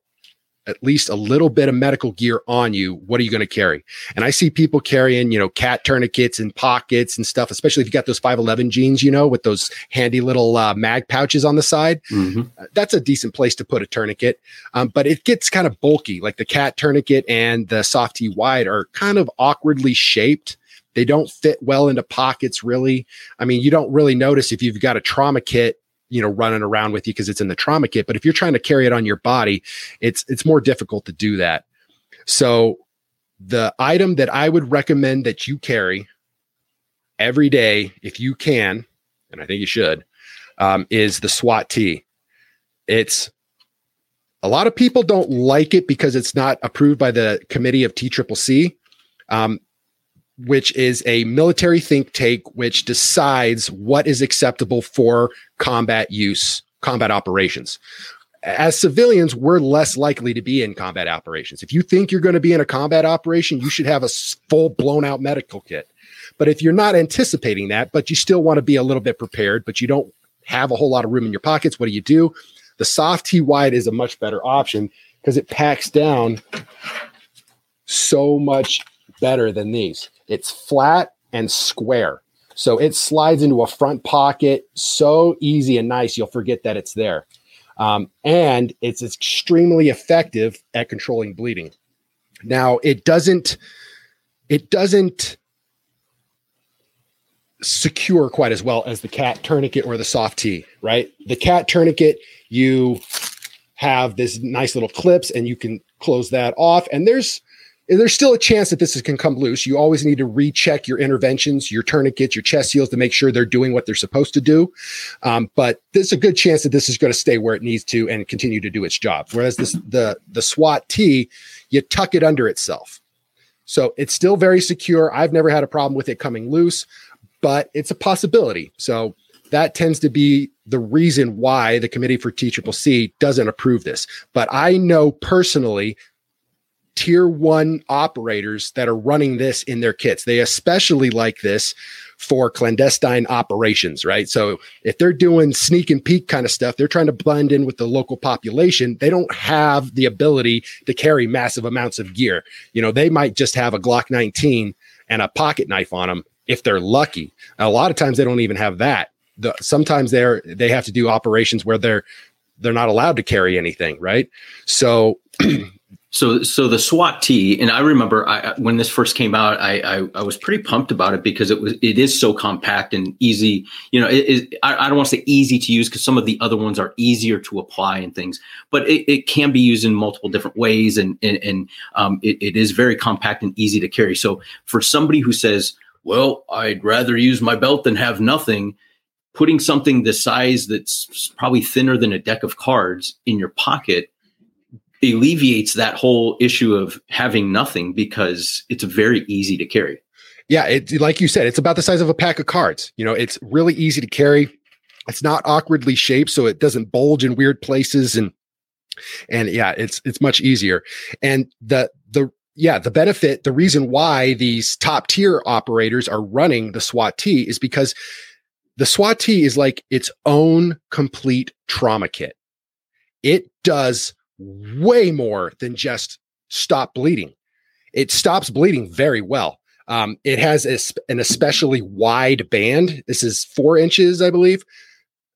at least a little bit of medical gear on you, what are you going to carry? And I see people carrying, you know, cat tourniquets and pockets and stuff, especially if you got those 511 jeans, you know, with those handy little uh, mag pouches on the side. Mm-hmm. Uh, that's a decent place to put a tourniquet. Um, but it gets kind of bulky. Like the cat tourniquet and the soft T wide are kind of awkwardly shaped. They don't fit well into pockets, really. I mean, you don't really notice if you've got a trauma kit you know running around with you because it's in the trauma kit but if you're trying to carry it on your body it's it's more difficult to do that so the item that i would recommend that you carry every day if you can and i think you should um, is the swat t it's a lot of people don't like it because it's not approved by the committee of TCCC. Um, which is a military think tank which decides what is acceptable for combat use, combat operations. As civilians, we're less likely to be in combat operations. If you think you're going to be in a combat operation, you should have a full blown out medical kit. But if you're not anticipating that, but you still want to be a little bit prepared, but you don't have a whole lot of room in your pockets, what do you do? The soft T wide is a much better option because it packs down so much better than these. It's flat and square. So it slides into a front pocket so easy and nice, you'll forget that it's there. Um, and it's extremely effective at controlling bleeding. Now, it doesn't, it doesn't secure quite as well as the cat tourniquet or the soft T, right? The cat tourniquet, you have this nice little clips and you can close that off. And there's there's still a chance that this can come loose. You always need to recheck your interventions, your tourniquets, your chest seals to make sure they're doing what they're supposed to do. Um, but there's a good chance that this is going to stay where it needs to and continue to do its job. Whereas this the the SWAT T, you tuck it under itself. So it's still very secure. I've never had a problem with it coming loose, but it's a possibility. So that tends to be the reason why the committee for TCCC doesn't approve this. But I know personally tier one operators that are running this in their kits. They especially like this for clandestine operations, right? So if they're doing sneak and peek kind of stuff, they're trying to blend in with the local population. They don't have the ability to carry massive amounts of gear. You know, they might just have a Glock 19 and a pocket knife on them if they're lucky. a lot of times they don't even have that. The, sometimes they're they have to do operations where they're they're not allowed to carry anything, right? So So, so the SWAT T, and I remember I, when this first came out, I, I, I was pretty pumped about it because it was it is so compact and easy. You know, it, it, I, I don't want to say easy to use because some of the other ones are easier to apply and things, but it, it can be used in multiple different ways, and and, and um, it, it is very compact and easy to carry. So, for somebody who says, "Well, I'd rather use my belt than have nothing," putting something the size that's probably thinner than a deck of cards in your pocket alleviates that whole issue of having nothing because it's very easy to carry. Yeah, it like you said, it's about the size of a pack of cards. You know, it's really easy to carry. It's not awkwardly shaped, so it doesn't bulge in weird places, and and yeah, it's it's much easier. And the the yeah, the benefit, the reason why these top tier operators are running the SWAT T is because the SWAT T is like its own complete trauma kit. It does way more than just stop bleeding. It stops bleeding very well. Um, it has a, an especially wide band. This is four inches, I believe.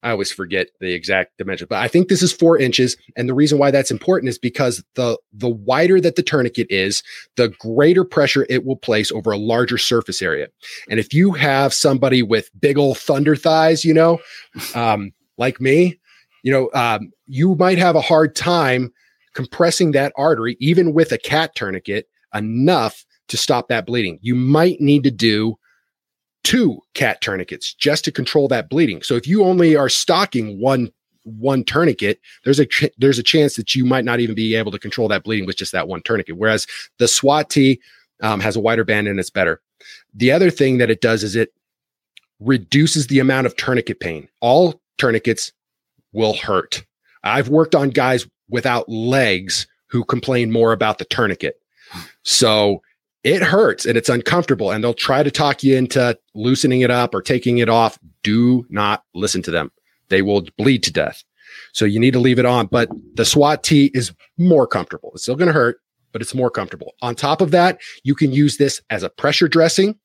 I always forget the exact dimension, but I think this is four inches. And the reason why that's important is because the the wider that the tourniquet is, the greater pressure it will place over a larger surface area. And if you have somebody with big old thunder thighs, you know, um, like me, you know, um, you might have a hard time compressing that artery, even with a cat tourniquet, enough to stop that bleeding. You might need to do two cat tourniquets just to control that bleeding. So if you only are stocking one one tourniquet, there's a ch- there's a chance that you might not even be able to control that bleeding with just that one tourniquet. Whereas the SWAT T um, has a wider band and it's better. The other thing that it does is it reduces the amount of tourniquet pain. All tourniquets will hurt. I've worked on guys without legs who complain more about the tourniquet. So it hurts and it's uncomfortable and they'll try to talk you into loosening it up or taking it off. Do not listen to them. They will bleed to death. So you need to leave it on, but the SWAT T is more comfortable. It's still going to hurt, but it's more comfortable. On top of that, you can use this as a pressure dressing.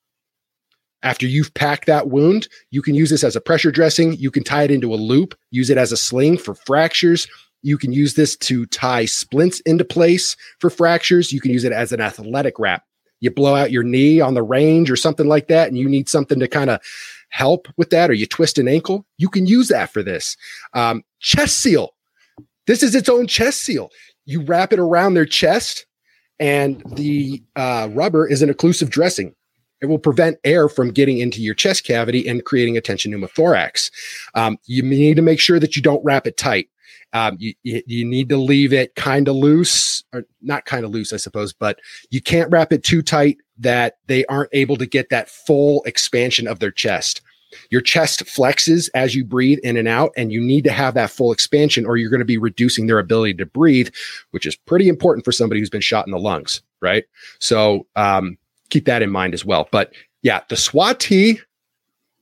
After you've packed that wound, you can use this as a pressure dressing. You can tie it into a loop, use it as a sling for fractures. You can use this to tie splints into place for fractures. You can use it as an athletic wrap. You blow out your knee on the range or something like that, and you need something to kind of help with that, or you twist an ankle. You can use that for this. Um, chest seal. This is its own chest seal. You wrap it around their chest, and the uh, rubber is an occlusive dressing. It will prevent air from getting into your chest cavity and creating a tension pneumothorax. Um, you need to make sure that you don't wrap it tight. Um, you, you need to leave it kind of loose, or not kind of loose, I suppose, but you can't wrap it too tight that they aren't able to get that full expansion of their chest. Your chest flexes as you breathe in and out, and you need to have that full expansion, or you're going to be reducing their ability to breathe, which is pretty important for somebody who's been shot in the lungs, right? So um, keep that in mind as well. But yeah, the SWAT T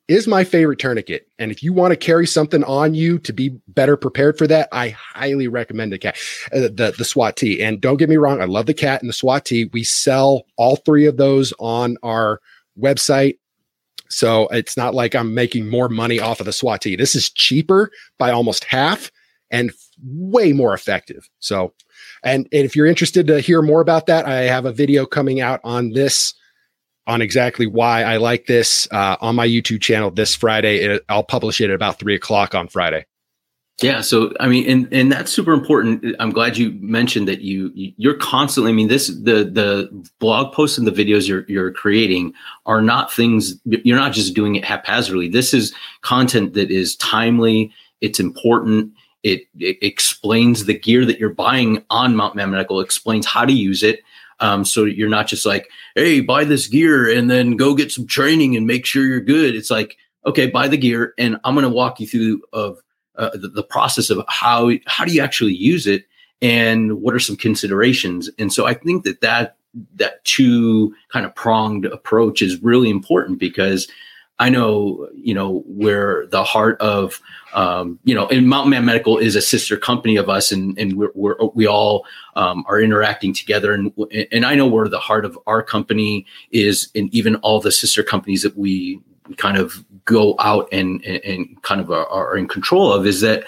is my favorite tourniquet. And if you want to carry something on you to be better prepared for that, I highly recommend the cat, uh, the, the SWAT T. And don't get me wrong, I love the cat and the SWAT T. We sell all three of those on our website. So it's not like I'm making more money off of the SWAT T. This is cheaper by almost half and way more effective. So, and, and if you're interested to hear more about that, I have a video coming out on this on exactly why I like this uh, on my YouTube channel this Friday. It, I'll publish it at about three o'clock on Friday. Yeah, so I mean, and and that's super important. I'm glad you mentioned that you you're constantly. I mean, this the the blog posts and the videos you're you're creating are not things. You're not just doing it haphazardly. This is content that is timely. It's important. It, it explains the gear that you're buying on Mountain Man Medical. Explains how to use it. Um, so you're not just like, hey, buy this gear and then go get some training and make sure you're good. It's like, okay, buy the gear, and I'm going to walk you through of uh, the, the process of how how do you actually use it and what are some considerations. And so I think that that that two kind of pronged approach is really important because I know, you know, where the heart of, um, you know, and Mountain Man Medical is a sister company of us, and and we're, we're we all um, are interacting together, and and I know where the heart of our company is, and even all the sister companies that we kind of go out and and, and kind of are, are in control of is that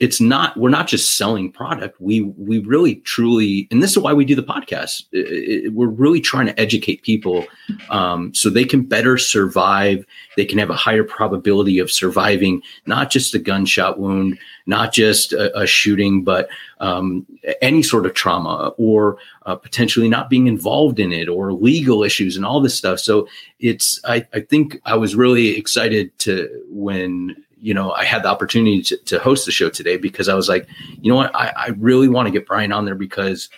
it's not we're not just selling product. We we really truly and this is why we do the podcast. It, it, we're really trying to educate people um, so they can better survive. They can have a higher probability of surviving not just a gunshot wound not just a, a shooting but um, any sort of trauma or uh, potentially not being involved in it or legal issues and all this stuff. So it's I, I think i was really excited to when you know, I had the opportunity to, to host the show today because I was like, you know what, I, I really want to get Brian on there because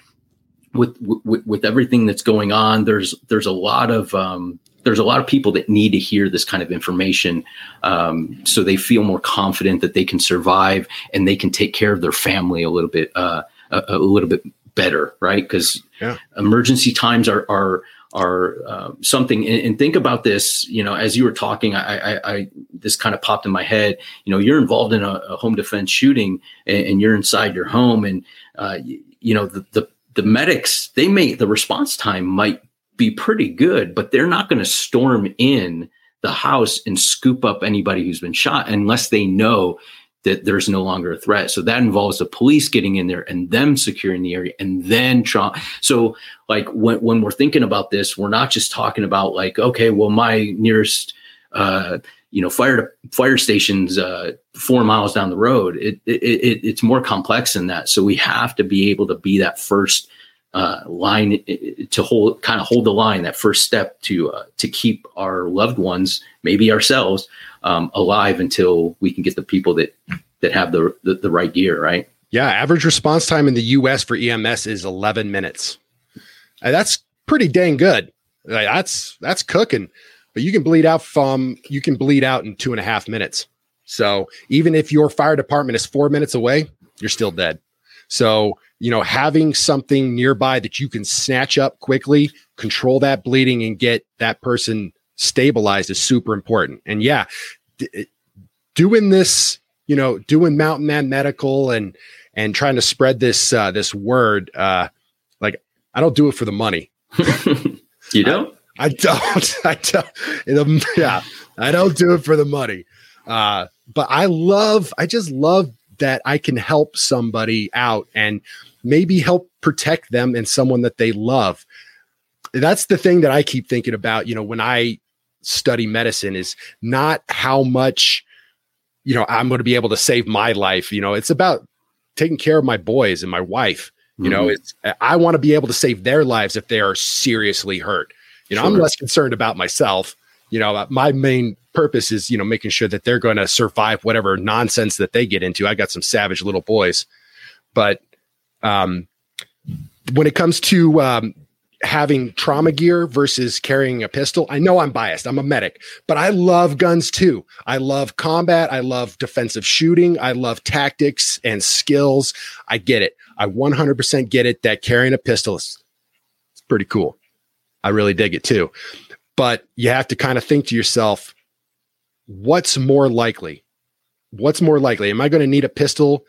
with, with, with everything that's going on, there's there's a lot of um, there's a lot of people that need to hear this kind of information, um, so they feel more confident that they can survive and they can take care of their family a little bit uh, a, a little bit better, right? Because yeah. emergency times are are are uh, something and, and, think about this you know as you were talking I, I, I, this kind of popped in my head. You know you're involved in a, a home defense shooting and, and, you're inside your home and uh, you, you, know the, the the medics they may the response time might be pretty good but they're not going to storm in the house and scoop up anybody who's been shot unless they know that there's no longer a threat. So that involves the police getting in there and them securing the area and then try. So like when, when we're thinking about this, we're not just talking about like, okay, well, my nearest, uh, you know, fire fire stations uh, four miles down the road. It, it, it, it's more complex than that. So we have to be able to be that first uh, line to hold, kind of hold the line, that first step to uh, to keep our loved ones, maybe ourselves, um, alive until we can get the people that that have the, the, the right gear, right? Yeah, average response time in the U.S. for EMS is 11 minutes. And that's pretty dang good. That's that's cooking. But you can bleed out from you can bleed out in two and a half minutes. So even if your fire department is four minutes away, you're still dead. So you know, having something nearby that you can snatch up quickly, control that bleeding, and get that person stabilized is super important. And yeah, d- doing this, you know, doing Mountain Man Medical and and trying to spread this uh, this word, uh, like I don't do it for the money. you don't? I, I don't. I don't. Yeah, I don't do it for the money. Uh, but I love. I just love that I can help somebody out and maybe help protect them and someone that they love. That's the thing that I keep thinking about. You know, when I study medicine is not how much you know i'm going to be able to save my life you know it's about taking care of my boys and my wife you mm-hmm. know it's i want to be able to save their lives if they are seriously hurt you know sure. i'm less concerned about myself you know my main purpose is you know making sure that they're going to survive whatever nonsense that they get into i got some savage little boys but um when it comes to um, having trauma gear versus carrying a pistol. I know I'm biased. I'm a medic, but I love guns too. I love combat. I love defensive shooting. I love tactics and skills. I get it. I 100% get it that carrying a pistol is it's pretty cool. I really dig it too. But you have to kind of think to yourself, what's more likely? What's more likely? Am I going to need a pistol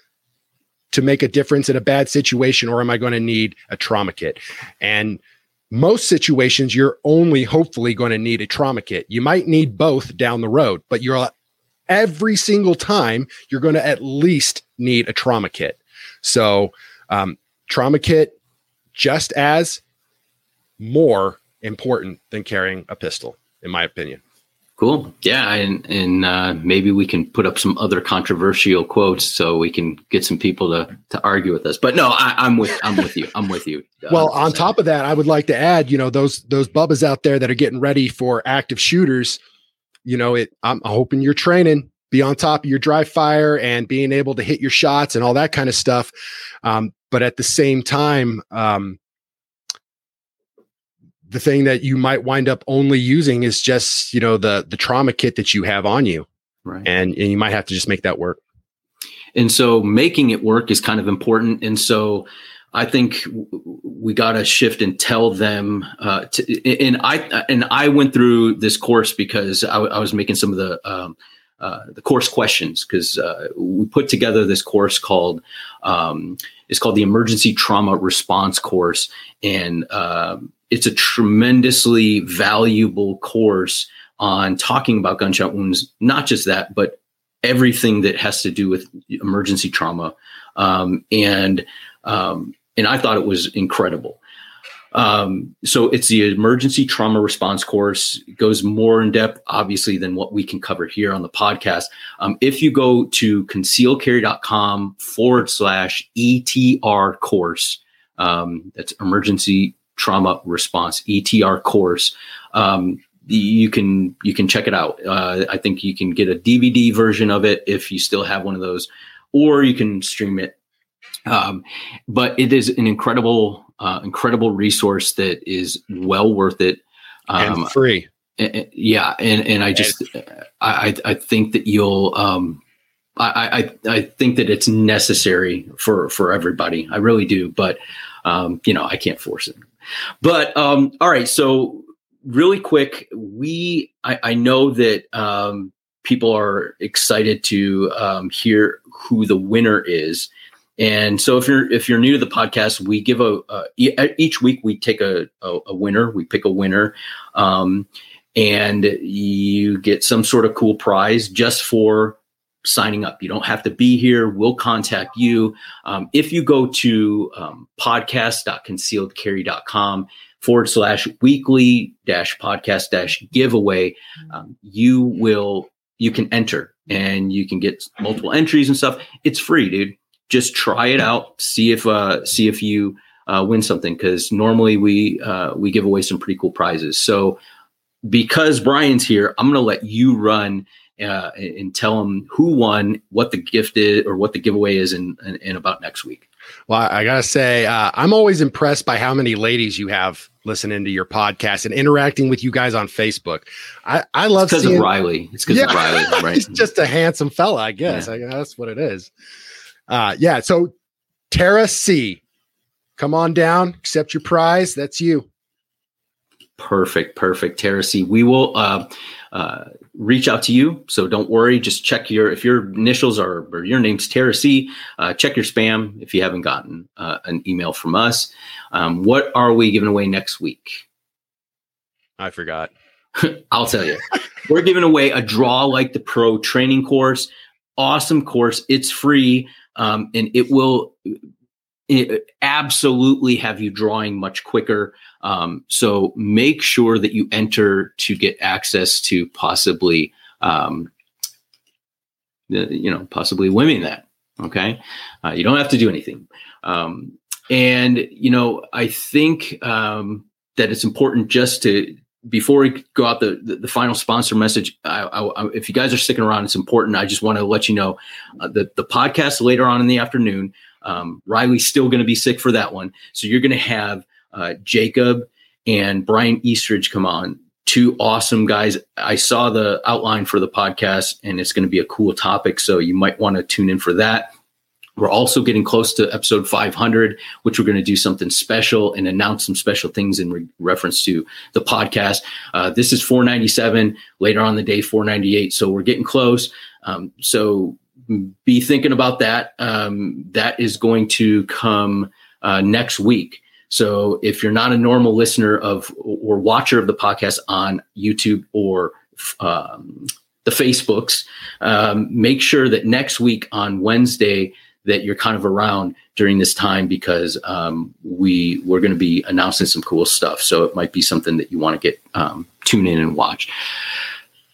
to make a difference in a bad situation or am I going to need a trauma kit? And most situations you're only hopefully going to need a trauma kit. You might need both down the road, but you're every single time you're going to at least need a trauma kit. So, um, trauma kit just as more important than carrying a pistol, in my opinion. Cool. Yeah, and and uh, maybe we can put up some other controversial quotes so we can get some people to to argue with us. But no, I, am with I'm with you. I'm with you. Uh, well, on top of that, I would like to add, you know, those those bubbas out there that are getting ready for active shooters. You know, it. I'm hoping you're training, be on top of your dry fire, and being able to hit your shots and all that kind of stuff. Um, but at the same time, um, the thing that you might wind up only using is just you know the the trauma kit that you have on you. Right. And, and you might have to just make that work. And so making it work is kind of important. And so i think we got to shift and tell them uh, to, and i and i went through this course because i, I was making some of the um, uh, the course questions because uh, we put together this course called um, it's called the emergency trauma response course. And um, it's a tremendously valuable course on talking about gunshot wounds. Not just that, but everything that has to do with emergency trauma, um, and um, and I thought it was incredible. Um, so it's the emergency trauma response course. It goes more in depth, obviously, than what we can cover here on the podcast. Um, if you go to concealedcarry.com forward slash ETR course, um, that's emergency trauma response ETR course. Um, you can you can check it out. Uh, I think you can get a DVD version of it if you still have one of those, or you can stream it. Um, but it is an incredible uh, incredible resource that is well worth it um, and free. yeah, and and I just I I think that you'll um, I, I I think that it's necessary for for everybody. I really do, but um, you know I can't force it. But um, all right, so really quick, we I, I know that um, people are excited to um, hear who the winner is. And so if you're if you're new to the podcast, we give a each week we take a, a, a winner, we pick a winner, um, and you get some sort of cool prize just for signing up. You don't have to be here. We'll contact you. Um, if you go to um, podcast.concealedcarry.com forward slash weekly dash podcast dash giveaway, um, you will, you can enter and you can get multiple entries and stuff. It's free, dude. Just try it out. See if, uh, see if you, uh, win something. Cause normally we, uh, we give away some pretty cool prizes. So because Brian's here, I'm going to let you run uh, and tell them who won, what the gift is, or what the giveaway is in, in, in about next week. Well, I gotta say, uh, I'm always impressed by how many ladies you have listening to your podcast and interacting with you guys on Facebook. I, I love because of Riley. It's because yeah, of Riley, right? He's just a handsome fella, I guess. Yeah. I, that's what it is. Uh, yeah. So Tara C, come on down, accept your prize. That's you. Perfect, perfect. Tara C, we will. Uh, uh, reach out to you. So don't worry. Just check your if your initials are or your name's Tara C. Uh, check your spam if you haven't gotten uh, an email from us. Um, what are we giving away next week? I forgot. I'll tell you. We're giving away a draw like the pro training course. Awesome course. It's free, um, and it will it absolutely have you drawing much quicker. Um, so make sure that you enter to get access to possibly, um, you know, possibly winning that. Okay, uh, you don't have to do anything. Um, and you know, I think um, that it's important just to before we go out the, the, the final sponsor message, I, I, if you guys are sticking around, it's important. I just want to let you know uh, that the podcast later on in the afternoon, um, Riley's still going to be sick for that one. So you're going to have uh, Jacob and Brian Eastridge come on. Two awesome guys. I saw the outline for the podcast and it's going to be a cool topic. So you might want to tune in for that. We're also getting close to episode 500, which we're going to do something special and announce some special things in re- reference to the podcast. Uh, this is 497, later on the day, 498. So we're getting close. Um, so be thinking about that. Um, that is going to come uh, next week. So if you're not a normal listener of or watcher of the podcast on YouTube or um, the Facebooks, um, make sure that next week on Wednesday that you're kind of around during this time because um, we we're going to be announcing some cool stuff. So it might be something that you want to get um, tune in and watch.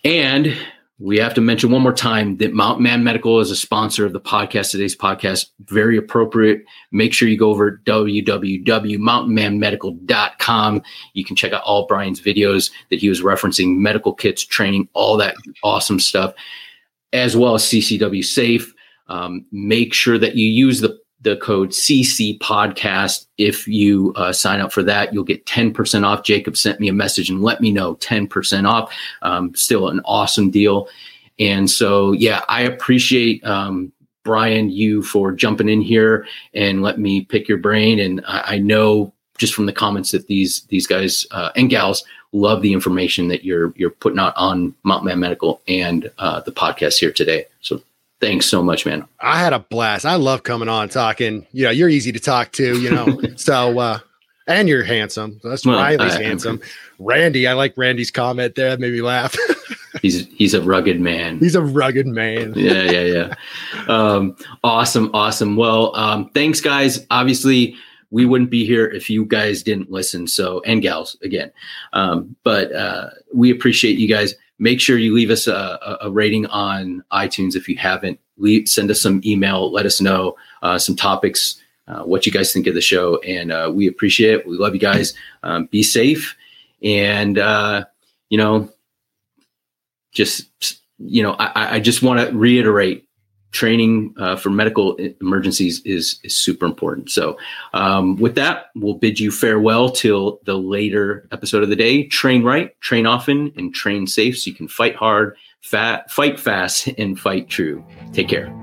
And we have to mention one more time that Mountain Man Medical is a sponsor of the podcast. Today's podcast, very appropriate. Make sure you go over www.mountainmanmedical.com. You can check out all Brian's videos that he was referencing, medical kits, training, all that awesome stuff, as well as CCW Safe. Um, make sure that you use the the code CC podcast. If you uh, sign up for that, you'll get 10% off. Jacob sent me a message and let me know 10% off. Um, still an awesome deal. And so, yeah, I appreciate, um, Brian, you for jumping in here and let me pick your brain. And I, I know just from the comments that these, these guys uh, and gals love the information that you're, you're putting out on Mountain Man Medical and uh, the podcast here today. So Thanks so much, man. I had a blast. I love coming on talking. You know, you're easy to talk to, you know. so uh and you're handsome. That's well, Riley's I, handsome. Randy, I like Randy's comment there. That made me laugh. he's he's a rugged man. He's a rugged man. yeah, yeah, yeah. Um, awesome, awesome. Well, um, thanks, guys. Obviously, we wouldn't be here if you guys didn't listen. So, and gals again. Um, but uh, we appreciate you guys. Make sure you leave us a, a rating on iTunes if you haven't. Leave, send us some email. Let us know uh, some topics, uh, what you guys think of the show, and uh, we appreciate it. We love you guys. Um, be safe, and uh, you know, just you know, I, I just want to reiterate training uh, for medical emergencies is, is super important. So, um, with that, we'll bid you farewell till the later episode of the day. Train right, train often, and train safe so you can fight hard, fat, fight fast, and fight true. Take care.